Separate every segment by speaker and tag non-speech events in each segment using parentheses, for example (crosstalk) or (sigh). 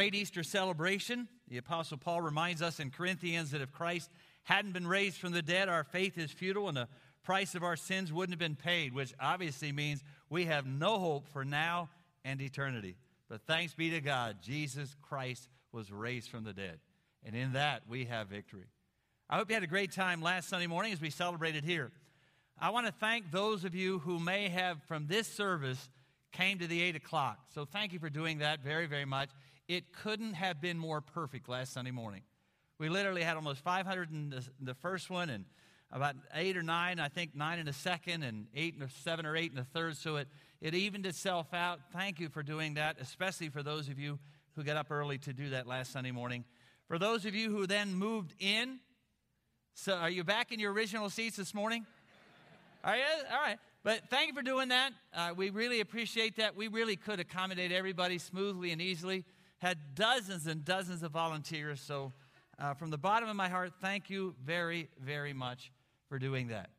Speaker 1: Great Easter celebration. The Apostle Paul reminds us in Corinthians that if Christ hadn't been raised from the dead, our faith is futile and the price of our sins wouldn't have been paid, which obviously means we have no hope for now and eternity. But thanks be to God, Jesus Christ was raised from the dead. And in that, we have victory. I hope you had a great time last Sunday morning as we celebrated here. I want to thank those of you who may have, from this service, came to the 8 o'clock. So thank you for doing that very, very much. It couldn't have been more perfect last Sunday morning. We literally had almost 500 in the, the first one and about eight or nine, I think nine in the second, and eight and seven or eight in the third. So it, it evened itself out. Thank you for doing that, especially for those of you who got up early to do that last Sunday morning. For those of you who then moved in, so are you back in your original seats this morning? Are you? All right. But thank you for doing that. Uh, we really appreciate that. We really could accommodate everybody smoothly and easily. Had dozens and dozens of volunteers. So, uh, from the bottom of my heart, thank you very, very much for doing that.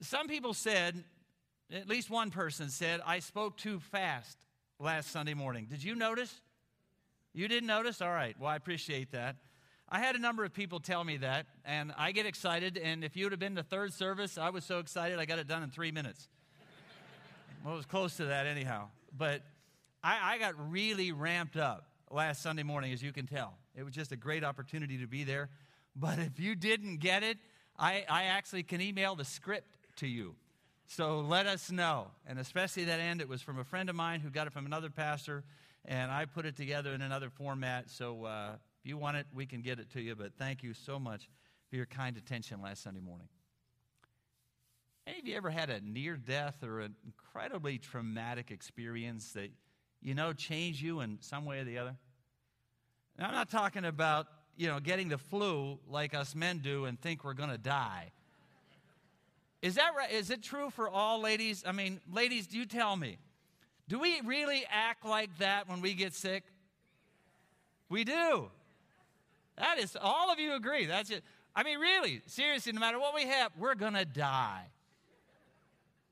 Speaker 1: Some people said, at least one person said, I spoke too fast last Sunday morning. Did you notice? You didn't notice? All right. Well, I appreciate that. I had a number of people tell me that, and I get excited. And if you would have been the third service, I was so excited I got it done in three minutes. well, it was close to that, anyhow. But I, I got really ramped up last Sunday morning, as you can tell. It was just a great opportunity to be there. But if you didn't get it, I, I actually can email the script to you. So let us know. And especially that end, it was from a friend of mine who got it from another pastor, and I put it together in another format. So uh, if you want it, we can get it to you. But thank you so much for your kind attention last Sunday morning. Any of you ever had a near death or an incredibly traumatic experience that you know change you in some way or the other? Now, I'm not talking about you know, getting the flu like us men do and think we're going to die. Is that right? Is it true for all ladies? I mean, ladies, do you tell me? Do we really act like that when we get sick? We do. That is, all of you agree. That's it. I mean, really, seriously, no matter what we have, we're going to die.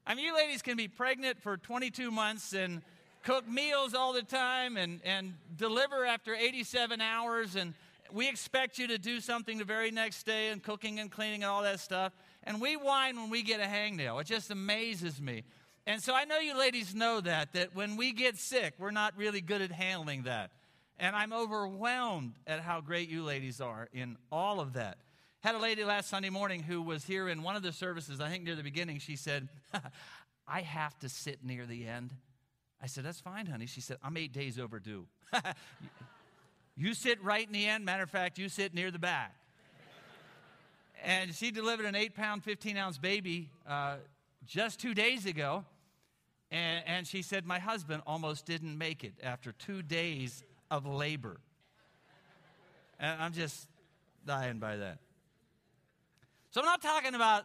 Speaker 1: I mean, you ladies can be pregnant for 22 months and cook meals all the time and, and deliver after 87 hours and we expect you to do something the very next day and cooking and cleaning and all that stuff. And we whine when we get a hangnail. It just amazes me. And so I know you ladies know that, that when we get sick, we're not really good at handling that. And I'm overwhelmed at how great you ladies are in all of that. Had a lady last Sunday morning who was here in one of the services, I think near the beginning. She said, (laughs) I have to sit near the end. I said, That's fine, honey. She said, I'm eight days overdue. (laughs) You sit right in the end. Matter of fact, you sit near the back. and she delivered an eight pound, 15 ounce baby uh, just two days ago. And, and she said, My husband almost didn't make it after two days of labor. And I'm just dying by that. So I'm not talking about,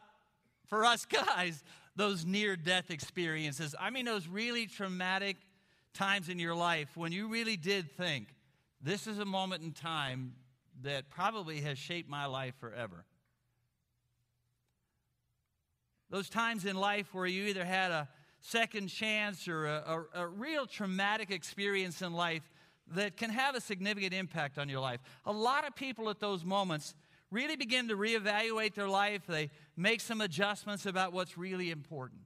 Speaker 1: for us guys, those near death experiences. I mean, those really traumatic times in your life when you really did think, this is a moment in time that probably has shaped my life forever. Those times in life where you either had a second chance or a, a, a, real traumatic experience in life that can have a significant impact on your life. A lot of people at those moments really begin to reevaluate their life, they make some adjustments about what's really important.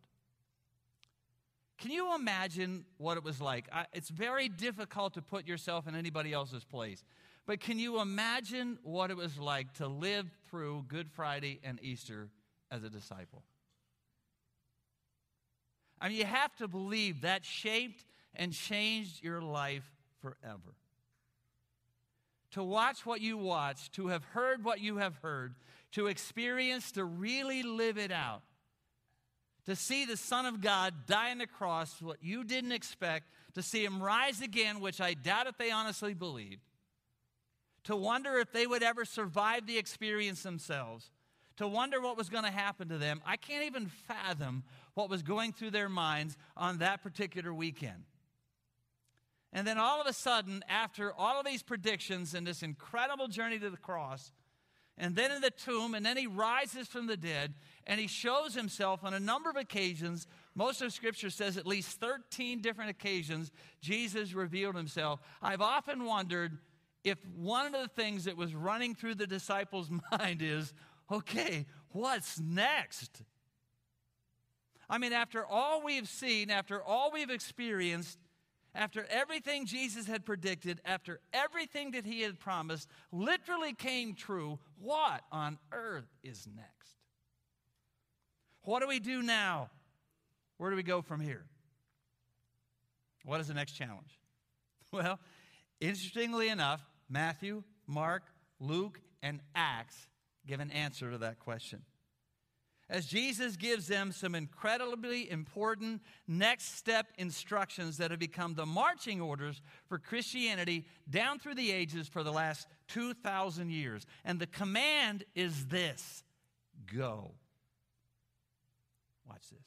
Speaker 1: Can you imagine what it was like? I, it's very difficult to put yourself in anybody else's place. But can you imagine what it was like to live through Good Friday and Easter as a disciple? I mean, you have to believe that shaped and changed your life forever. To watch what you watched, to have heard what you have heard, to experience, to really live it out to see the Son of God die on the cross, what you didn't expect, to see him rise again, which I doubt if they honestly believed, to wonder if they would ever survive the experience themselves, to wonder what was going to happen to them. I can't even fathom what was going through their minds on that particular weekend. And then all of a sudden, after all of these predictions and this incredible journey to the cross, and then in the tomb, and then he rises from the dead, and he shows himself on a number of occasions most of Scripture says at least 13 different occasions Jesus revealed himself. I've often wondered if one of the things that was running through the disciples' (laughs) mind is okay, what's next? I mean, after all we've seen, after all we've experienced, after everything Jesus had predicted, after everything that he had promised literally came true, what on earth is next? What do we do now? Where do we go from here? What is the next challenge? (laughs) Well, interestingly enough, Matthew, Mark, Luke, and Acts give an answer to that question as Jesus gives them some incredibly important next step instructions that have become the marching orders for Christianity down through the ages for the last 2,000 years. And the command is this go. Watch this.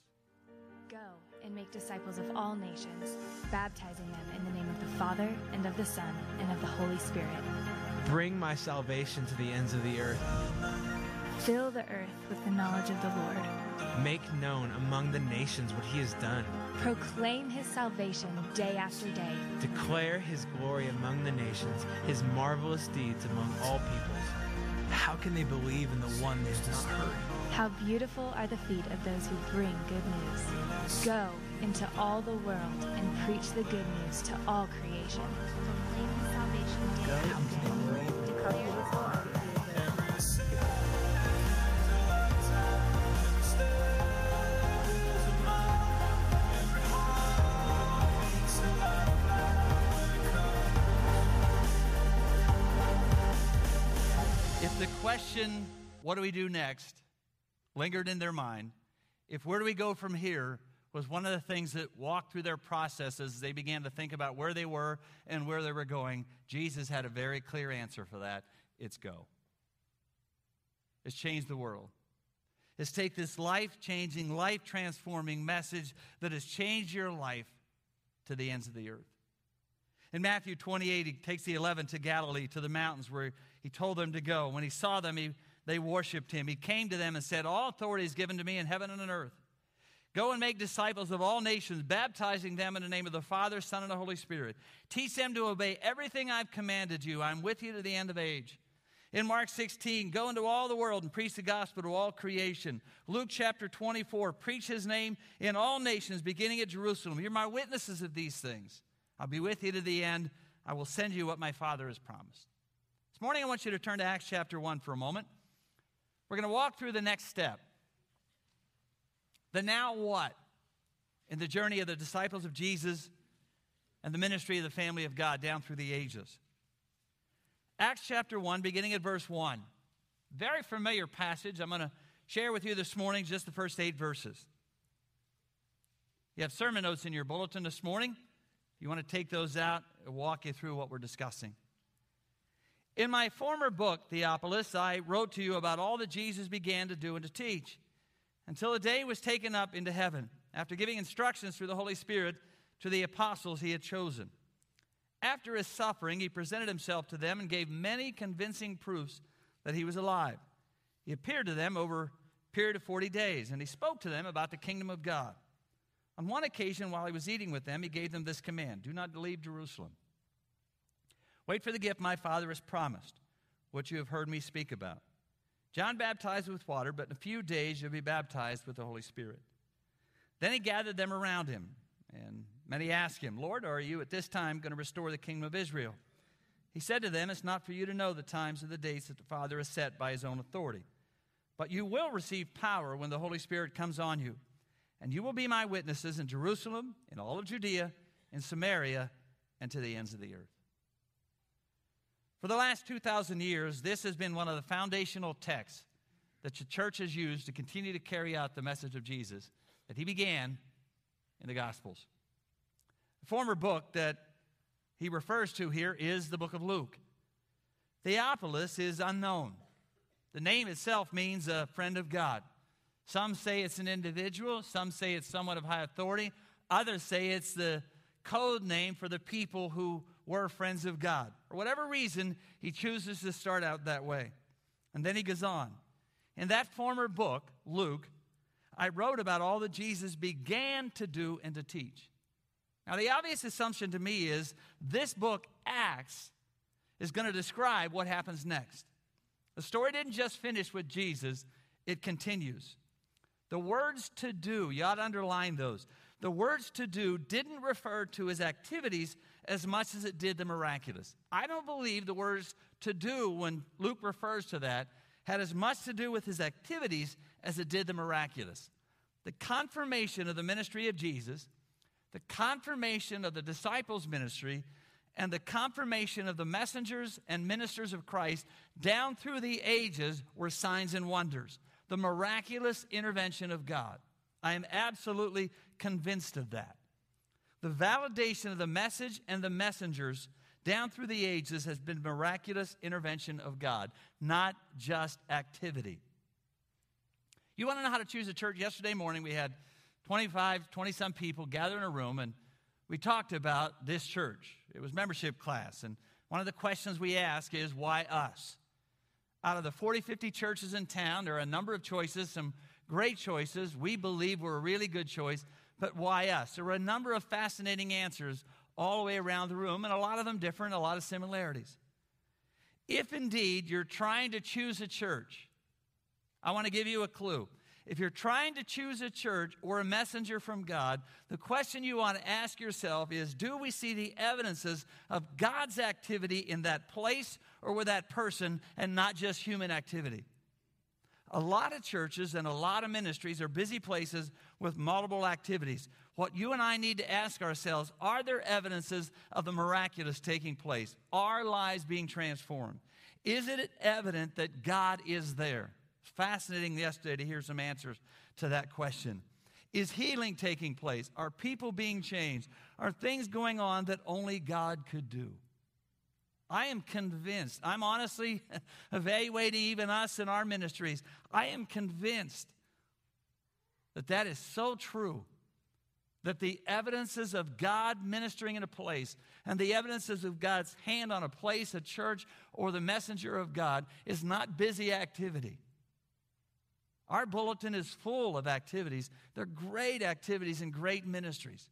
Speaker 2: Go and make disciples of all nations, baptizing them in the name of the Father, and of the Son, and of the Holy Spirit.
Speaker 3: Bring my salvation to the ends of the earth.
Speaker 2: Fill the earth with the knowledge of the Lord.
Speaker 3: Make known among the nations what he has done.
Speaker 2: Proclaim his salvation day after day.
Speaker 3: Declare his glory among the nations, his marvelous deeds among all peoples. How can they believe in the one they have not heard?
Speaker 2: How beautiful are the feet of those who bring good news. Go into all the world and preach the good news to all creation. Proclaim his salvation day
Speaker 1: question, what do we do next, lingered in their mind, if where do we go from here was one of the things that walked through their processes as they began to think about where they were and where they were going, Jesus had a very clear answer for that. It's go. It's changed the world. It's take this life changing, life transforming message that has changed your life to the ends of the earth. In Matthew 28, he takes the 11 to Galilee, to the mountains where he told them to go. When he saw them, he, they worshiped him. He came to them and said, All authority is given to me in heaven and on earth. Go and make disciples of all nations, baptizing them in the name of the Father, Son, and the Holy Spirit. Teach them to obey everything I've commanded you. I'm with you to the end of age. In Mark 16, go into all the world and preach the gospel to all creation. Luke chapter 24, preach his name in all nations, beginning at Jerusalem. You're my witnesses of these things. I'll be with you to the end. I will send you what my Father has promised. This morning, I want you to turn to Acts chapter 1 for a moment. We're going to walk through the next step. The now what in the journey of the disciples of Jesus and the ministry of the family of God down through the ages. Acts chapter 1, beginning at verse 1. Very familiar passage. I'm going to share with you this morning just the first eight verses. You have sermon notes in your bulletin this morning. If you want to take those out, I'll walk you through what we're discussing. In my former book, Theophilus, I wrote to you about all that Jesus began to do and to teach until the day he was taken up into heaven, after giving instructions through the Holy Spirit to the apostles he had chosen. After his suffering, he presented himself to them and gave many convincing proofs that he was alive. He appeared to them over a period of 40 days, and he spoke to them about the kingdom of God. On one occasion, while he was eating with them, he gave them this command Do not leave Jerusalem. Wait for the gift my Father has promised, what you have heard me speak about. John baptized with water, but in a few days you'll be baptized with the Holy Spirit. Then he gathered them around him, and many asked him, Lord, are you at this time going to restore the kingdom of Israel? He said to them, It's not for you to know the times or the dates that the Father has set by his own authority, but you will receive power when the Holy Spirit comes on you, and you will be my witnesses in Jerusalem, in all of Judea, in Samaria, and to the ends of the earth. For the last 2,000 years, this has been one of the foundational texts that the church has used to continue to carry out the message of Jesus that he began in the Gospels. The former book that he refers to here is the book of Luke. Theophilus is unknown. The name itself means a friend of God. Some say it's an individual, some say it's someone of high authority, others say it's the code name for the people who were friends of God. For whatever reason, he chooses to start out that way. And then he goes on. In that former book, Luke, I wrote about all that Jesus began to do and to teach. Now, the obvious assumption to me is this book, Acts, is going to describe what happens next. The story didn't just finish with Jesus, it continues. The words to do, you ought to underline those. The words to do didn't refer to his activities as much as it did the miraculous. I don't believe the words to do, when Luke refers to that, had as much to do with his activities as it did the miraculous. The confirmation of the ministry of Jesus, the confirmation of the disciples' ministry, and the confirmation of the messengers and ministers of Christ down through the ages were signs and wonders. The miraculous intervention of God. I am absolutely convinced of that. The validation of the message and the messengers down through the ages has been miraculous intervention of God, not just activity. You want to know how to choose a church? Yesterday morning, we had 25, 20 some people gather in a room, and we talked about this church. It was membership class. And one of the questions we ask is, why us? Out of the 40, 50 churches in town, there are a number of choices, some great choices. We believe we're a really good choice, but why us? There were a number of fascinating answers all the way around the room, and a lot of them different, a lot of similarities. If indeed you're trying to choose a church, I want to give you a clue. If you're trying to choose a church or a messenger from God, the question you want to ask yourself is Do we see the evidences of God's activity in that place or with that person and not just human activity? A lot of churches and a lot of ministries are busy places with multiple activities. What you and I need to ask ourselves are there evidences of the miraculous taking place? Are lives being transformed? Is it evident that God is there? fascinating yesterday to hear some answers to that question. Is healing taking place? Are people being changed? Are things going on that only God could do? I am convinced, I'm honestly (laughs) evaluating even us in our ministries. I am convinced that that is so true. That the evidences of God ministering in a place and the evidences of God's hand on a place, a church, or the messenger of God is not busy activity. Our bulletin is full of activities. They're great activities and great ministries.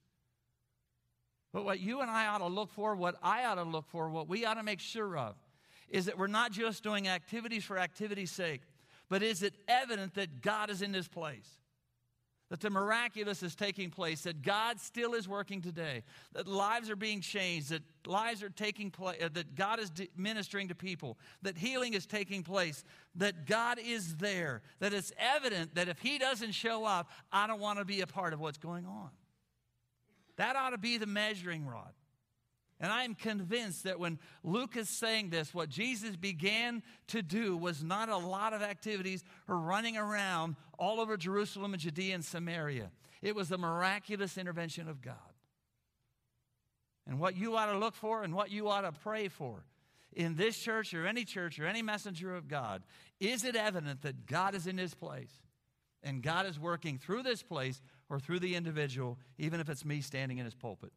Speaker 1: But what you and I ought to look for, what I ought to look for, what we ought to make sure of, is that we're not just doing activities for activity's sake, but is it evident that God is in this place? that the miraculous is taking place, that God still is working today, that lives are being changed, that lives are taking place, uh, that God is ministering to people, that healing is taking place, that God is there, that it's evident that if He doesn't show up, I don't want to be a part of what's going on. That ought to be the measuring rod. And I am convinced that when Luke is saying this, what Jesus began to do was not a lot of activities or running around all over Jerusalem and Judea and Samaria. It was a miraculous intervention of God. And what you ought to look for and what you ought to pray for in this church or any church or any messenger of God is it evident that God is in this place and God is working through this place or through the individual, even if it's me standing in his pulpit?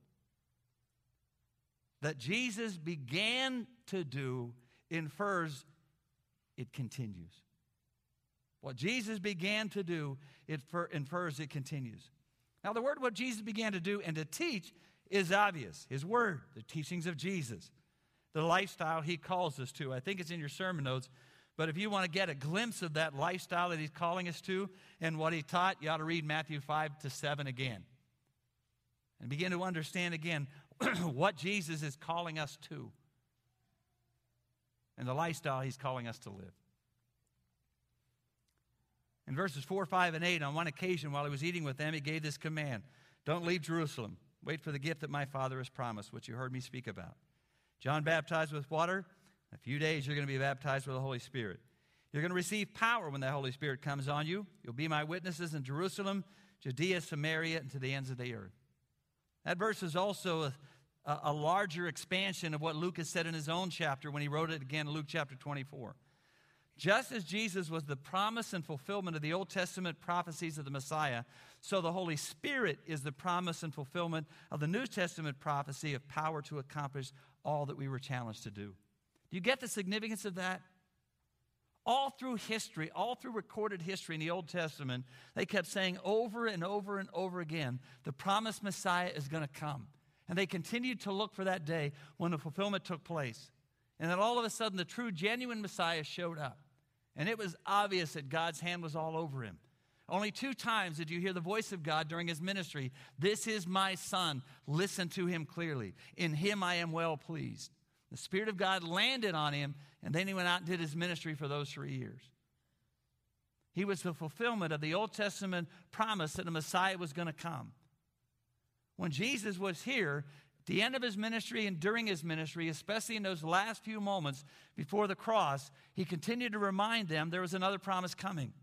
Speaker 1: that Jesus began to do infers it continues. What Jesus began to do, it infers it continues. Now, the word what Jesus began to do and to teach is obvious. His word, the teachings of Jesus, the lifestyle he calls us to. I think it's in your sermon notes. But if you want to get a glimpse of that lifestyle that he's calling us to and what he taught, you ought to read Matthew 5 to 7 again. And begin to understand again (clears throat) what Jesus is calling us to and the lifestyle he's calling us to live. In verses 4, 5, and 8, on one occasion while he was eating with them, he gave this command Don't leave Jerusalem. Wait for the gift that my Father has promised, which you heard me speak about. John baptized with water. In a few days, you're going to be baptized with the Holy Spirit. You're going to receive power when the Holy Spirit comes on you. You'll be my witnesses in Jerusalem, Judea, Samaria, and to the ends of the earth. That verse is also a, a, larger expansion of what Luke has said in his own chapter when he wrote it again, in Luke chapter 24. Just as Jesus was the promise and fulfillment of the Old Testament prophecies of the Messiah, so the Holy Spirit is the promise and fulfillment of the New Testament prophecy of power to accomplish all that we were challenged to do. Do you get the significance of that? All through history, all through recorded history in the Old Testament, they kept saying over and over and over again, the promised Messiah is going to come. And they continued to look for that day when the fulfillment took place. And then all of a sudden, the true, genuine Messiah showed up. And it was obvious that God's hand was all over him. Only two times did you hear the voice of God during his ministry This is my son. Listen to him clearly. In him I am well pleased. The Spirit of God landed on him, and then he went out and did his ministry for those three years. He was the fulfillment of the Old Testament promise that the Messiah was going to come. When Jesus was here, at the end of his ministry and during his ministry, especially in those last few moments before the cross, he continued to remind them there was another promise coming.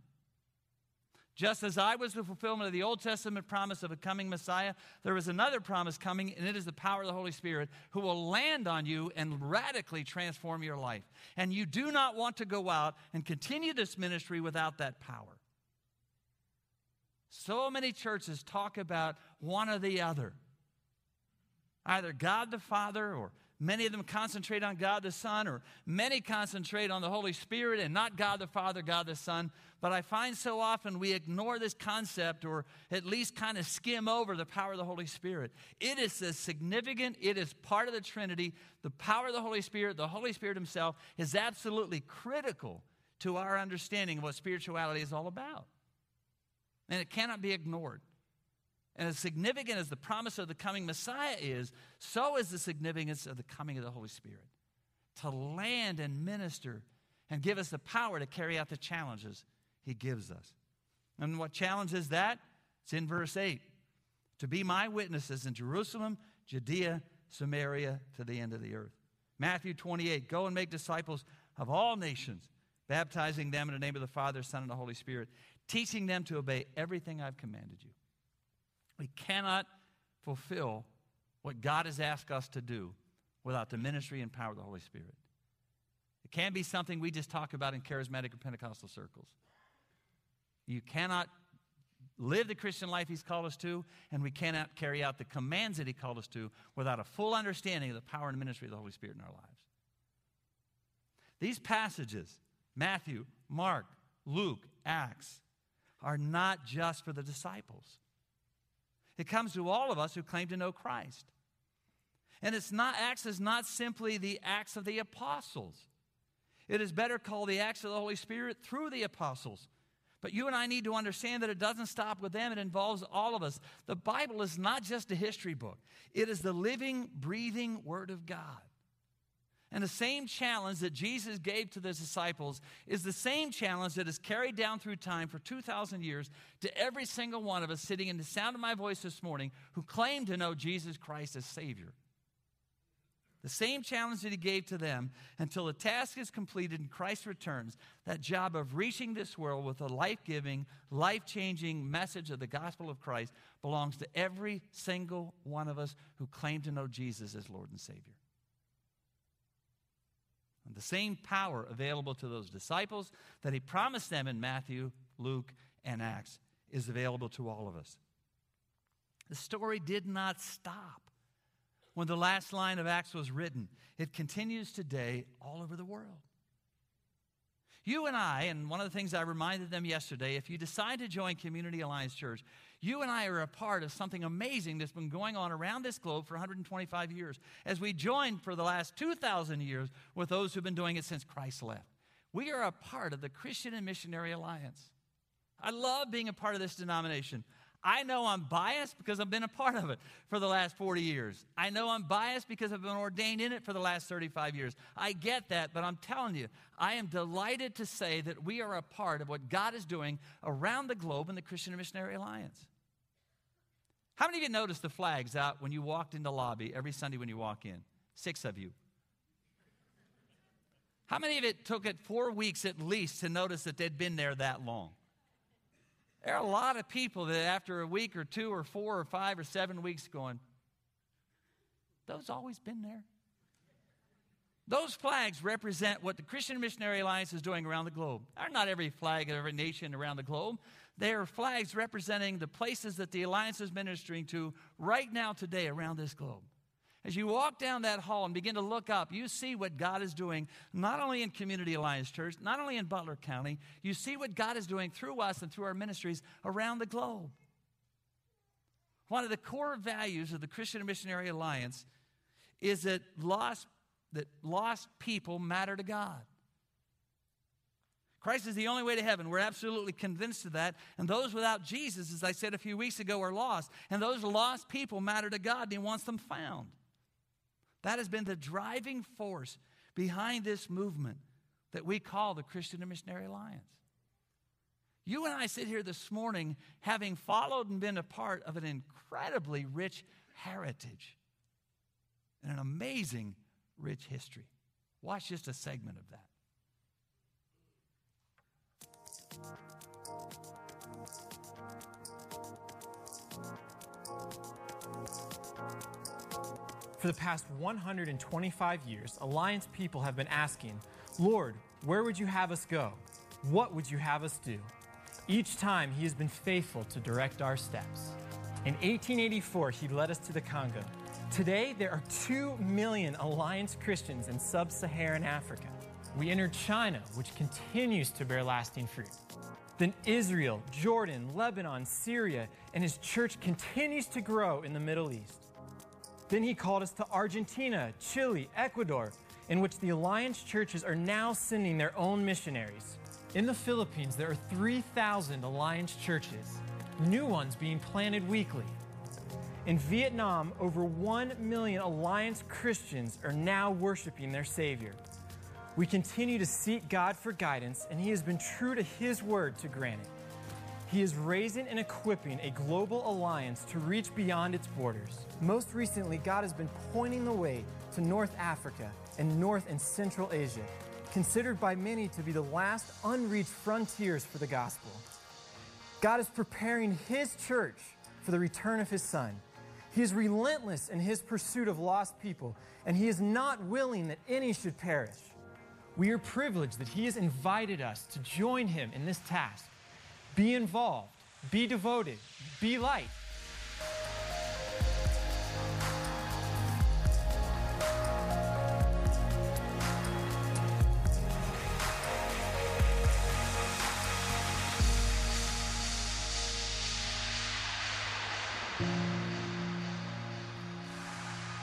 Speaker 1: Just as I was the fulfillment of the Old Testament promise of a coming Messiah, there is another promise coming, and it is the power of the Holy Spirit who will land on you and radically transform your life. And you do not want to go out and continue this ministry without that power. So many churches talk about one or the other either God the Father or Many of them concentrate on God the Son, or many concentrate on the Holy Spirit and not God the Father, God the Son. But I find so often we ignore this concept or at least kind of skim over the power of the Holy Spirit. It is as significant, it is part of the Trinity. The power of the Holy Spirit, the Holy Spirit Himself, is absolutely critical to our understanding of what spirituality is all about. And it cannot be ignored. And as significant as the promise of the coming Messiah is, so is the significance of the coming of the Holy Spirit to land and minister and give us the power to carry out the challenges He gives us. And what challenge is that? It's in verse 8 to be my witnesses in Jerusalem, Judea, Samaria, to the end of the earth. Matthew 28 Go and make disciples of all nations, baptizing them in the name of the Father, Son, and the Holy Spirit, teaching them to obey everything I've commanded you. We cannot fulfill what God has asked us to do without the ministry and power of the Holy Spirit. It can't be something we just talk about in charismatic or Pentecostal circles. You cannot live the Christian life He's called us to, and we cannot carry out the commands that He called us to without a full understanding of the power and ministry of the Holy Spirit in our lives. These passages, Matthew, Mark, Luke, Acts, are not just for the disciples. It comes to all of us who claim to know Christ. And it's not Acts is not simply the acts of the apostles. It is better called the acts of the Holy Spirit through the apostles. But you and I need to understand that it doesn't stop with them, it involves all of us. The Bible is not just a history book, it is the living, breathing Word of God. And the same challenge that Jesus gave to the disciples is the same challenge that is carried down through time for 2,000 years to every single one of us sitting in the sound of my voice this morning who claim to know Jesus Christ as Savior. The same challenge that he gave to them until the task is completed and Christ returns, that job of reaching this world with a life giving, life changing message of the gospel of Christ belongs to every single one of us who claim to know Jesus as Lord and Savior. And the same power available to those disciples that he promised them in Matthew, Luke, and Acts is available to all of us. The story did not stop when the last line of Acts was written, it continues today all over the world. You and I, and one of the things I reminded them yesterday, if you decide to join Community Alliance Church, you and I are a part of something amazing that's been going on around this globe for 125 years as we join for the last 2,000 years with those who've been doing it since Christ left. We are a part of the Christian and Missionary Alliance. I love being a part of this denomination. I know I'm biased because I've been a part of it for the last 40 years. I know I'm biased because I've been ordained in it for the last 35 years. I get that, but I'm telling you, I am delighted to say that we are a part of what God is doing around the globe in the Christian Missionary Alliance. How many of you noticed the flags out when you walked in the lobby every Sunday when you walk in? Six of you. How many of it took it four weeks at least to notice that they'd been there that long? There are a lot of people that after a week or two or four or five or seven weeks going, those always been there. Those flags represent what the Christian Missionary Alliance is doing around the globe. They're not every flag of every nation around the globe. They are flags representing the places that the Alliance is ministering to right now, today, around this globe. As you walk down that hall and begin to look up, you see what God is doing, not only in Community Alliance Church, not only in Butler County, you see what God is doing through us and through our ministries around the globe. One of the core values of the Christian Missionary Alliance is that lost, that lost people matter to God. Christ is the only way to heaven. We're absolutely convinced of that. And those without Jesus, as I said a few weeks ago, are lost. And those lost people matter to God, and He wants them found. That has been the driving force behind this movement that we call the Christian and Missionary Alliance. You and I sit here this morning having followed and been a part of an incredibly rich heritage and an amazing rich history. Watch just a segment of that.
Speaker 4: For the past 125 years, Alliance people have been asking, Lord, where would you have us go? What would you have us do? Each time, He has been faithful to direct our steps. In 1884, He led us to the Congo. Today, there are 2 million Alliance Christians in sub Saharan Africa. We entered China, which continues to bear lasting fruit. Then Israel, Jordan, Lebanon, Syria, and His church continues to grow in the Middle East. Then he called us to Argentina, Chile, Ecuador, in which the Alliance churches are now sending their own missionaries. In the Philippines, there are 3,000 Alliance churches, new ones being planted weekly. In Vietnam, over 1 million Alliance Christians are now worshiping their Savior. We continue to seek God for guidance, and He has been true to His word to grant it. He is raising and equipping a global alliance to reach beyond its borders. Most recently, God has been pointing the way to North Africa and North and Central Asia, considered by many to be the last unreached frontiers for the gospel. God is preparing His church for the return of His Son. He is relentless in His pursuit of lost people, and He is not willing that any should perish. We are privileged that He has invited us to join Him in this task be involved, be devoted, be light.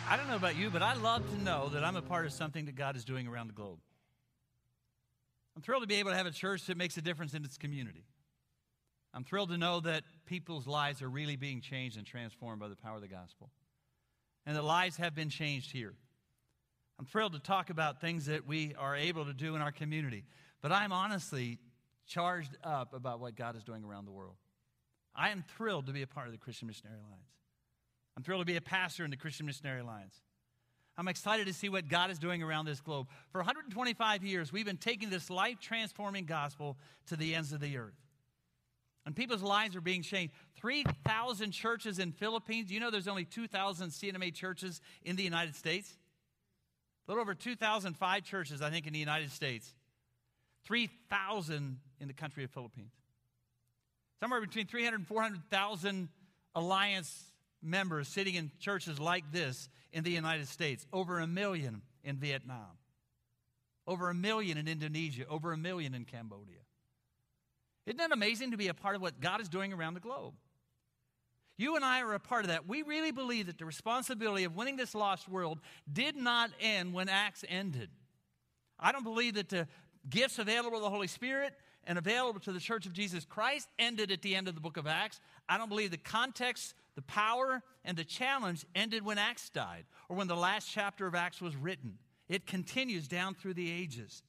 Speaker 1: I don't know about you, but I love to know that I'm a part of something that God is doing around the globe. I'm thrilled to be able to have a church that makes a difference in its community. I'm thrilled to know that people's lives are really being changed and transformed by the power of the gospel. And that lives have been changed here. I'm thrilled to talk about things that we are able to do in our community. But I'm honestly charged up about what God is doing around the world. I am thrilled to be a part of the Christian Missionary Alliance. I'm thrilled to be a pastor in the Christian Missionary Alliance. I'm excited to see what God is doing around this globe. For 125 years, we've been taking this life transforming gospel to the ends of the earth. And people's lives are being changed. 3,000 churches in Philippines. You know there's only 2,000 CNMA churches in the United States? A little over 2,005 churches, I think, in the United States. 3,000 in the country of Philippines. Somewhere between 300 and 400,000 alliance members sitting in churches like this in the United States. Over a million in Vietnam. Over a million in Indonesia. Over a million in Cambodia. Isn't that amazing to be a part of what God is doing around the globe? You and I are a part of that. We really believe that the responsibility of winning this lost world did not end when Acts ended. I don't believe that the gifts available to the Holy Spirit and available to the Church of Jesus Christ ended at the end of the book of Acts. I don't believe the context, the power, and the challenge ended when Acts died or when the last chapter of Acts was written. It continues down through the ages.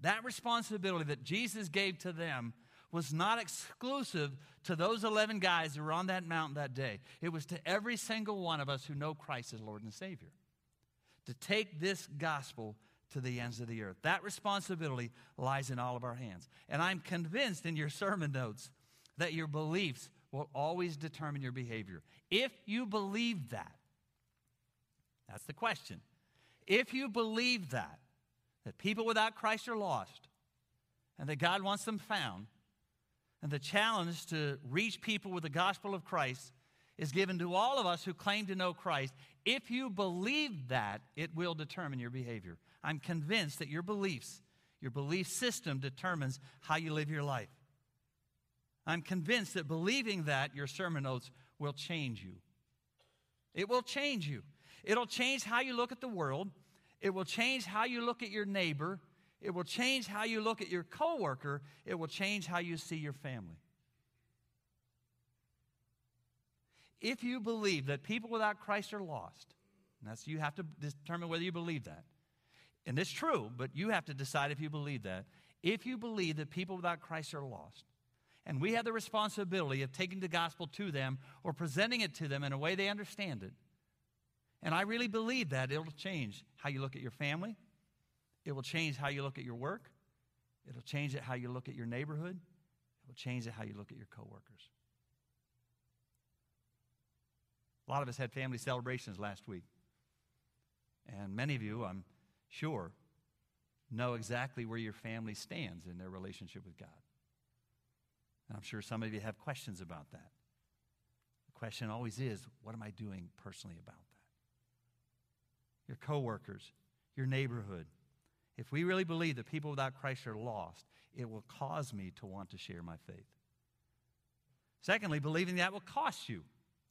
Speaker 1: That responsibility that Jesus gave to them was not exclusive to those 11 guys who were on that mountain that day. It was to every single one of us who know Christ as Lord and Savior. To take this gospel to the ends of the earth. That responsibility lies in all of our hands. And I'm convinced in your sermon notes that your beliefs will always determine your behavior. If you believe that, that's the question. If you believe that, that people without Christ are lost and that God wants them found, and the challenge to reach people with the gospel of Christ is given to all of us who claim to know Christ. If you believe that, it will determine your behavior. I'm convinced that your beliefs, your belief system determines how you live your life. I'm convinced that believing that, your sermon notes will change you. It will change you. It'll change how you look at the world. It will change how you look at your neighbor. It will change how you look at your coworker. It will change how you see your family. If you believe that people without Christ are lost, and that's you have to determine whether you believe that. And it's true, but you have to decide if you believe that. If you believe that people without Christ are lost, and we have the responsibility of taking the gospel to them or presenting it to them in a way they understand it. And I really believe that it'll change how you look at your family. It will change how you look at your work. It'll change it how you look at your neighborhood. It will change it how you look at your coworkers. A lot of us had family celebrations last week. And many of you, I'm sure, know exactly where your family stands in their relationship with God. And I'm sure some of you have questions about that. The question always is what am I doing personally about that? Your coworkers, your neighborhood. If we really believe that people without Christ are lost, it will cause me to want to share my faith. Secondly, believing that will cost you.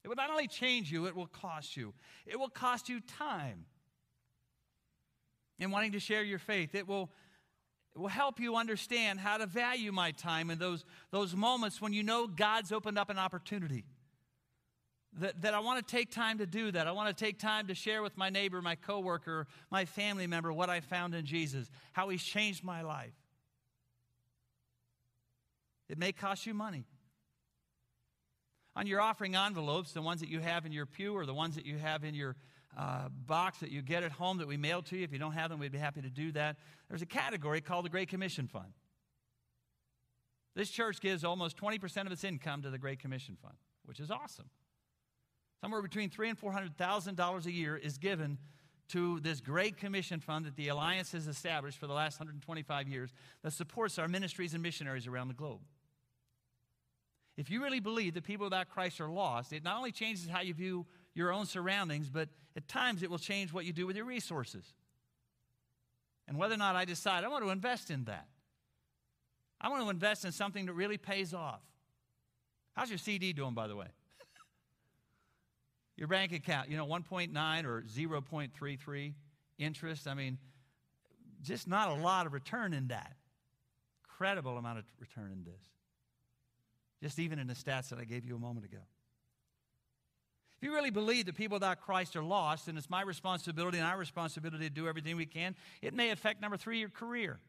Speaker 1: It will not only change you, it will cost you. It will cost you time in wanting to share your faith. It will, it will help you understand how to value my time in those, those moments when you know God's opened up an opportunity. That, that I want to take time to do that. I want to take time to share with my neighbor, my coworker, my family member what I found in Jesus, how he's changed my life. It may cost you money on your offering envelopes, the ones that you have in your pew or the ones that you have in your uh, box that you get at home that we mail to you, if you don't have them, we'd be happy to do that. There's a category called the Great Commission Fund. This church gives almost 20% of its income to the Great Commission Fund, which is awesome. Somewhere between three and four hundred thousand dollars a year is given to this Great Commission Fund that the Alliance has established for the last 125 years that supports our ministries and missionaries around the globe. If you really believe that people without Christ are lost, it not only changes how you view your own surroundings, but at times it will change what you do with your resources. And whether or not I decide I want to invest in that, I want to invest in something that really pays off. How's your CD doing, by the way? Your bank account, you know, 1.9 or 0.33 interest. I mean, just not a lot of return in that. Incredible amount of return in this just even in the stats that I gave you a moment ago. If you really believe that people without Christ are lost, and it's my responsibility and our responsibility to do everything we can, it may affect number three, your career.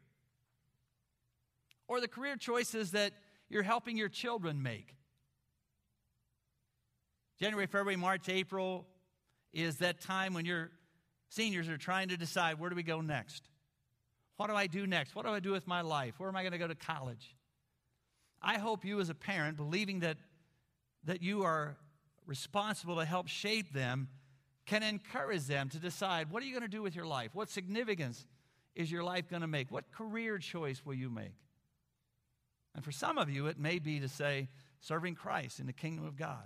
Speaker 1: Or the career choices that you're helping your children make. January, February, March, April is that time when your seniors are trying to decide where do we go next? What do I do next? What do I do with my life? Where am I going to go to college? I hope you, as a parent, believing that, that you are responsible to help shape them, can encourage them to decide what are you going to do with your life? What significance is your life going to make? What career choice will you make? And for some of you, it may be to say, serving Christ in the kingdom of God,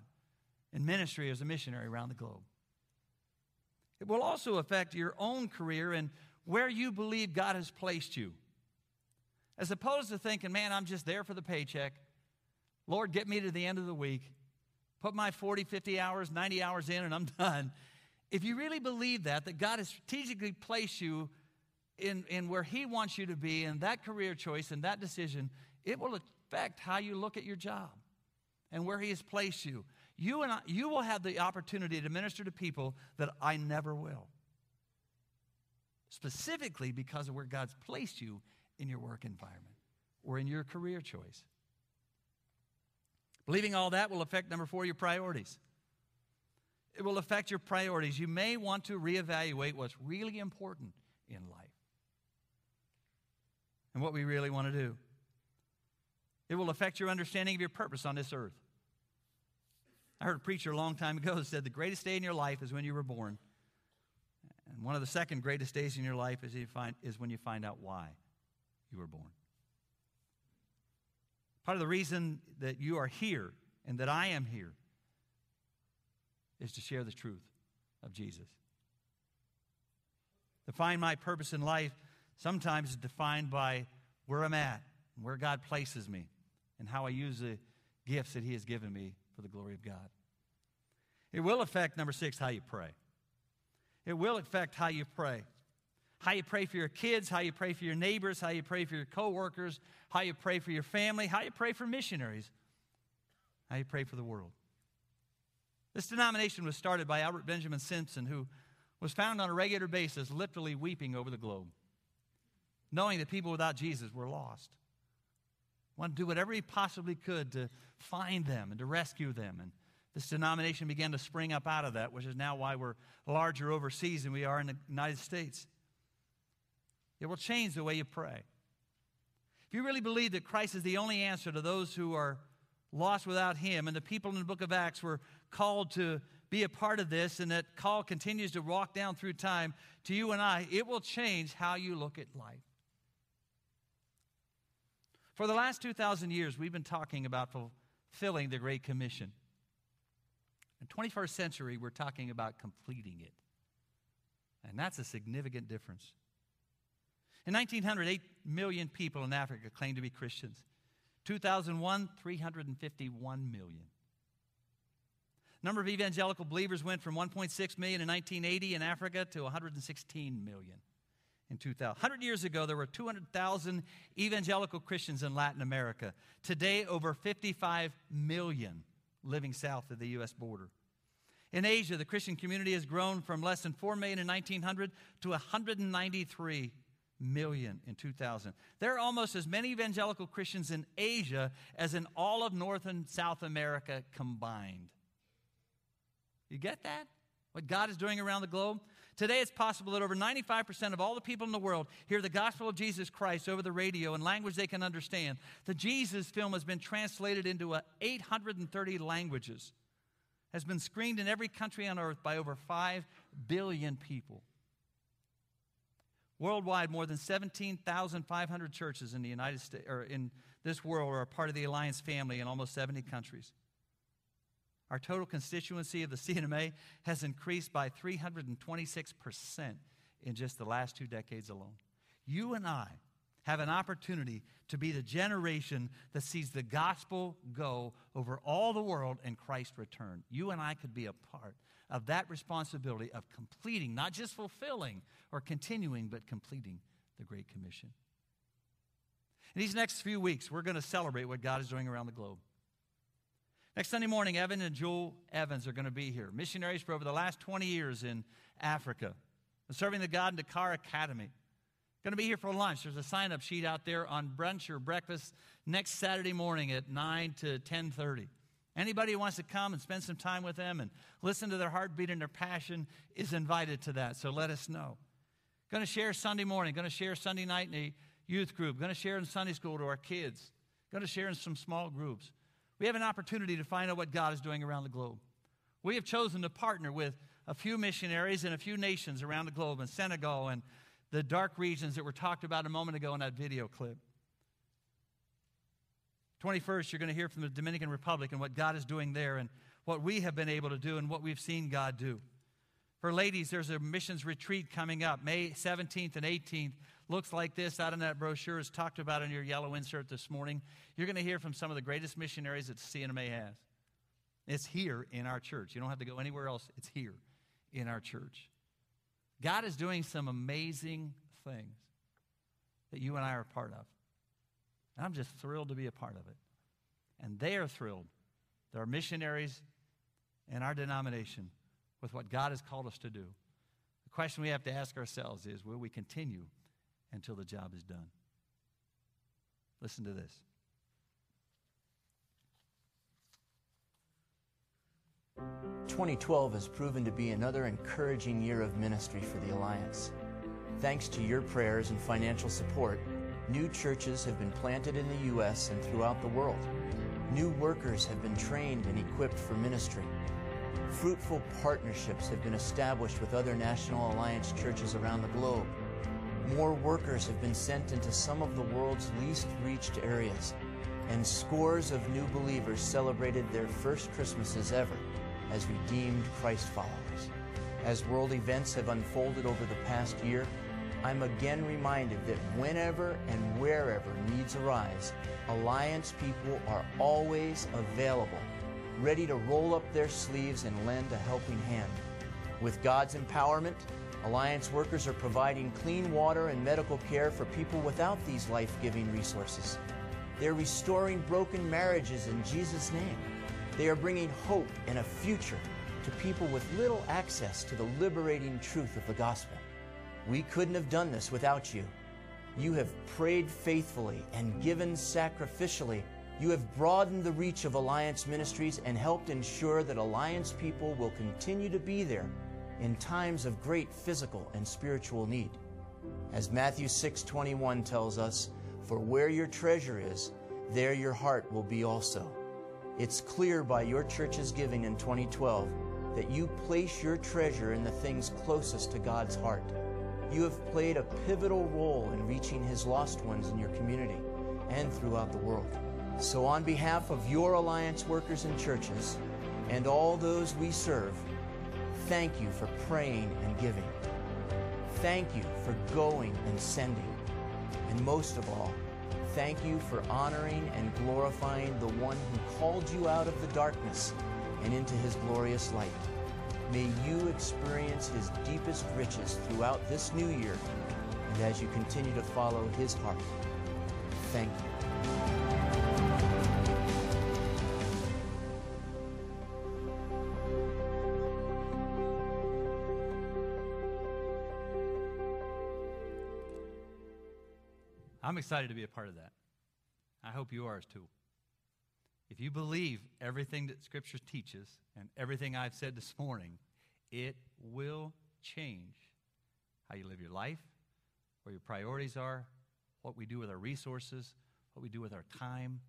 Speaker 1: in ministry as a missionary around the globe. It will also affect your own career and where you believe God has placed you. As opposed to thinking, man, I'm just there for the paycheck. Lord, get me to the end of the week. Put my 40, 50 hours, 90 hours in, and I'm (laughs) done. If you really believe that, that God has strategically placed you in, in where He wants you to be, and that career choice and that decision, it will affect how you look at your job and where He has placed you. You and I, you will have the opportunity to minister to people that I never will. Specifically because of where God's placed you in your work environment or in your career choice. Believing all that will affect, number four, your priorities. It will affect your priorities. You may want to reevaluate what's really important in life and what we really want to do. It will affect your understanding of your purpose on this earth. I heard a preacher a long time ago said the greatest day in your life is when you were born. And one of the second greatest days in your life is, you find, is when you find out why you were born. Part of the reason that you are here and that I am here is to share the truth. of Jesus. To find my purpose in life sometimes is defined by where I'm at, where God places me, and how I use the gifts that He has given me for the glory of God. It will affect, number six, how you pray. It will affect how you pray. How you pray for your kids, how you pray for your neighbors, how you pray for your coworkers, how you pray for your family, how you pray for missionaries, how you pray for the world. This denomination was started by Albert Benjamin Simpson, who was found on a regular basis literally weeping over the globe, knowing that people without Jesus were lost. Wanted to do whatever he possibly could to find them and to rescue them. And this denomination began to spring up out of that, which is now why we're larger overseas than we are in the United States. It will change the way you pray. If you really believe that Christ is the only answer to those who are lost without Him, and the people in the book of Acts were called to be a part of this, and that call continues to walk down through time to you and I, it will change how you look at life. For the last 2,000 years, we've been talking about fulfilling the Great Commission. In 21st century, we're talking about completing it. And that's a significant difference. In 1900, 8 million people in Africa claimed to be Christians. 2001, 351 million. Number of evangelical believers went from 1.6 million in 1980 in Africa to 116 million in 2000. 100 years ago, there were 200,000 evangelical Christians in Latin America. Today, over 55 million living south of the U.S. border. In Asia, the Christian community has grown from less than 4 million in 1900 to 193 million in 2000. There are almost as many evangelical Christians in Asia as in all of North and South America combined. You get that? What God is doing around the globe? Today, it's possible that over 95% of all the people in the world hear the gospel of Jesus Christ over the radio in language they can understand. The Jesus film has been translated into 830 languages, has been screened in every country on earth by over 5 billion people. Worldwide, more than 17,500 churches in the United States or in this world are a part of the Alliance family in almost 70 countries. Our total constituency of the (laughs) C&MA has increased by 326% in just the last two decades alone. You and I have an opportunity to be the generation that sees the gospel go over all the world and Christ return. You and I could be a part of that responsibility of completing, not just fulfilling or continuing, but completing the Great Commission. In these next few weeks, we're going to celebrate what God is doing around the globe. Next Sunday morning, Evan and Jewel Evans are going to be here. Missionaries for over the last 20 years in Africa, serving the God in Dakar Academy. Going to be here for lunch. There's a sign-up sheet out there on brunch or breakfast next Saturday morning at 9 to 10:30. Anybody who wants to come and spend some time with them and listen to their heartbeat and their passion is invited to that. So let us know. Going to share Sunday morning. Going to share Sunday night in a youth group. Going to share in Sunday school to our kids. Going to share in some small groups we have an opportunity to find out what God is doing around the globe. We have chosen to partner with a few missionaries in a few nations around the globe, in Senegal and the dark regions that were talked about a moment ago in that video clip. 21st, you're going to hear from the Dominican Republic and what God is doing there and what we have been able to do and what we've seen God do. For ladies, there's a missions retreat coming up May 17th and 18th looks like this out in that brochure is talked about in your yellow insert this morning. You're going to hear from some of the greatest missionaries that C&MA has. It's here in our church. You don't have to go anywhere else, it's here in our church. God is doing some amazing things that you and I are a part of. And I'm just thrilled to be a part of it. And they are thrilled. There are missionaries in our denomination with what God has called us to do. The question we have to ask ourselves is will we continue until the job is done. Listen to this.
Speaker 5: Twenty twelve has proven to be another encouraging year of ministry for the Alliance. Thanks to your prayers and financial support, new churches have been planted in the U.S. and throughout the world. New workers have been trained and equipped for ministry. Fruitful partnerships have been established with other National Alliance churches around the globe more workers have been sent into some of the world's least reached areas, and scores of new believers celebrated their first Christmases ever as redeemed Christ followers. As world events have unfolded over the past year, I'm again reminded that whenever and wherever needs arise, Alliance people are always available, ready to roll up their sleeves and lend a helping hand. With God's empowerment, Alliance workers are providing clean water and medical care for people without these life giving resources. They're restoring broken marriages in Jesus' name. They are bringing hope and a future to people with little access to the liberating truth of the gospel. We couldn't have done this without you. You have prayed faithfully and given sacrificially. You have broadened the reach of Alliance Ministries and helped ensure that Alliance people will continue to be there in times of great physical and spiritual need. As Matthew 6:21 tells us, "For where your treasure is, there your heart will be also." It's clear by your church's giving in 2012 that you place your treasure in the things closest to God's heart. You have played a pivotal role in reaching His lost ones in your community and throughout the world. So, on behalf of your Alliance workers and churches and all those we serve, thank you for praying and giving. Thank you for going and sending. And most of all, thank you for honoring and glorifying the one who called you out of the darkness and into his glorious light. May you experience his deepest riches throughout this new year and as you continue to follow his heart. Thank you.
Speaker 1: I'm excited to be a part of that. I hope you are too. If you believe everything that Scripture teaches and everything I've said this morning, it will change how you live your life, where your priorities are, what we do with our resources, what we do with our time,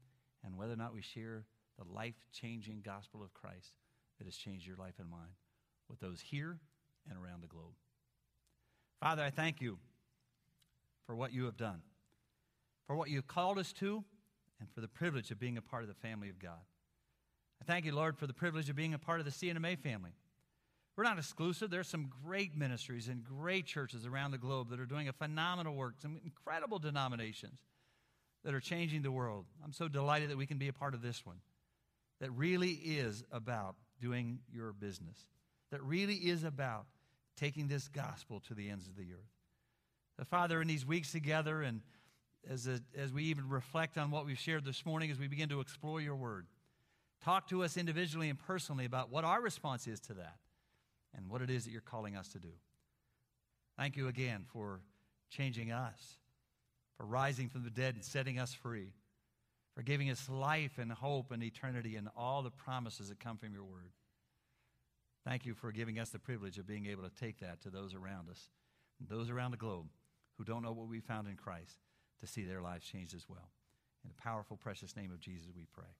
Speaker 1: and whether or not we share the life changing gospel of Christ that has changed your life and mine with those here and around the globe. Father, I thank you for what you have done, for what you've called us to, and for the privilege of being a part of the family of God. I thank you, Lord, for the privilege of being a part of the C&MA family. We're not exclusive. There's some great ministries and great churches around the globe that are doing a phenomenal work, some incredible denominations that are changing the world. I'm so delighted that we can be a part of this one that really is about doing your business, that really is about taking this gospel to the ends of the earth. The Father, in these weeks together, and as, a, as we even reflect on what we've shared this morning, as we begin to explore your word, talk to us individually and personally about what our response is to that and what it is that you're calling us to do. Thank you again for changing us, for rising from the dead and setting us free, for giving us life and hope and eternity and all the promises that come from your word. Thank you for giving us the privilege of being able to take that to those around us, those around the globe who don't know what we found in Christ, to see their lives changed as well. In the powerful, precious name of Jesus, we pray.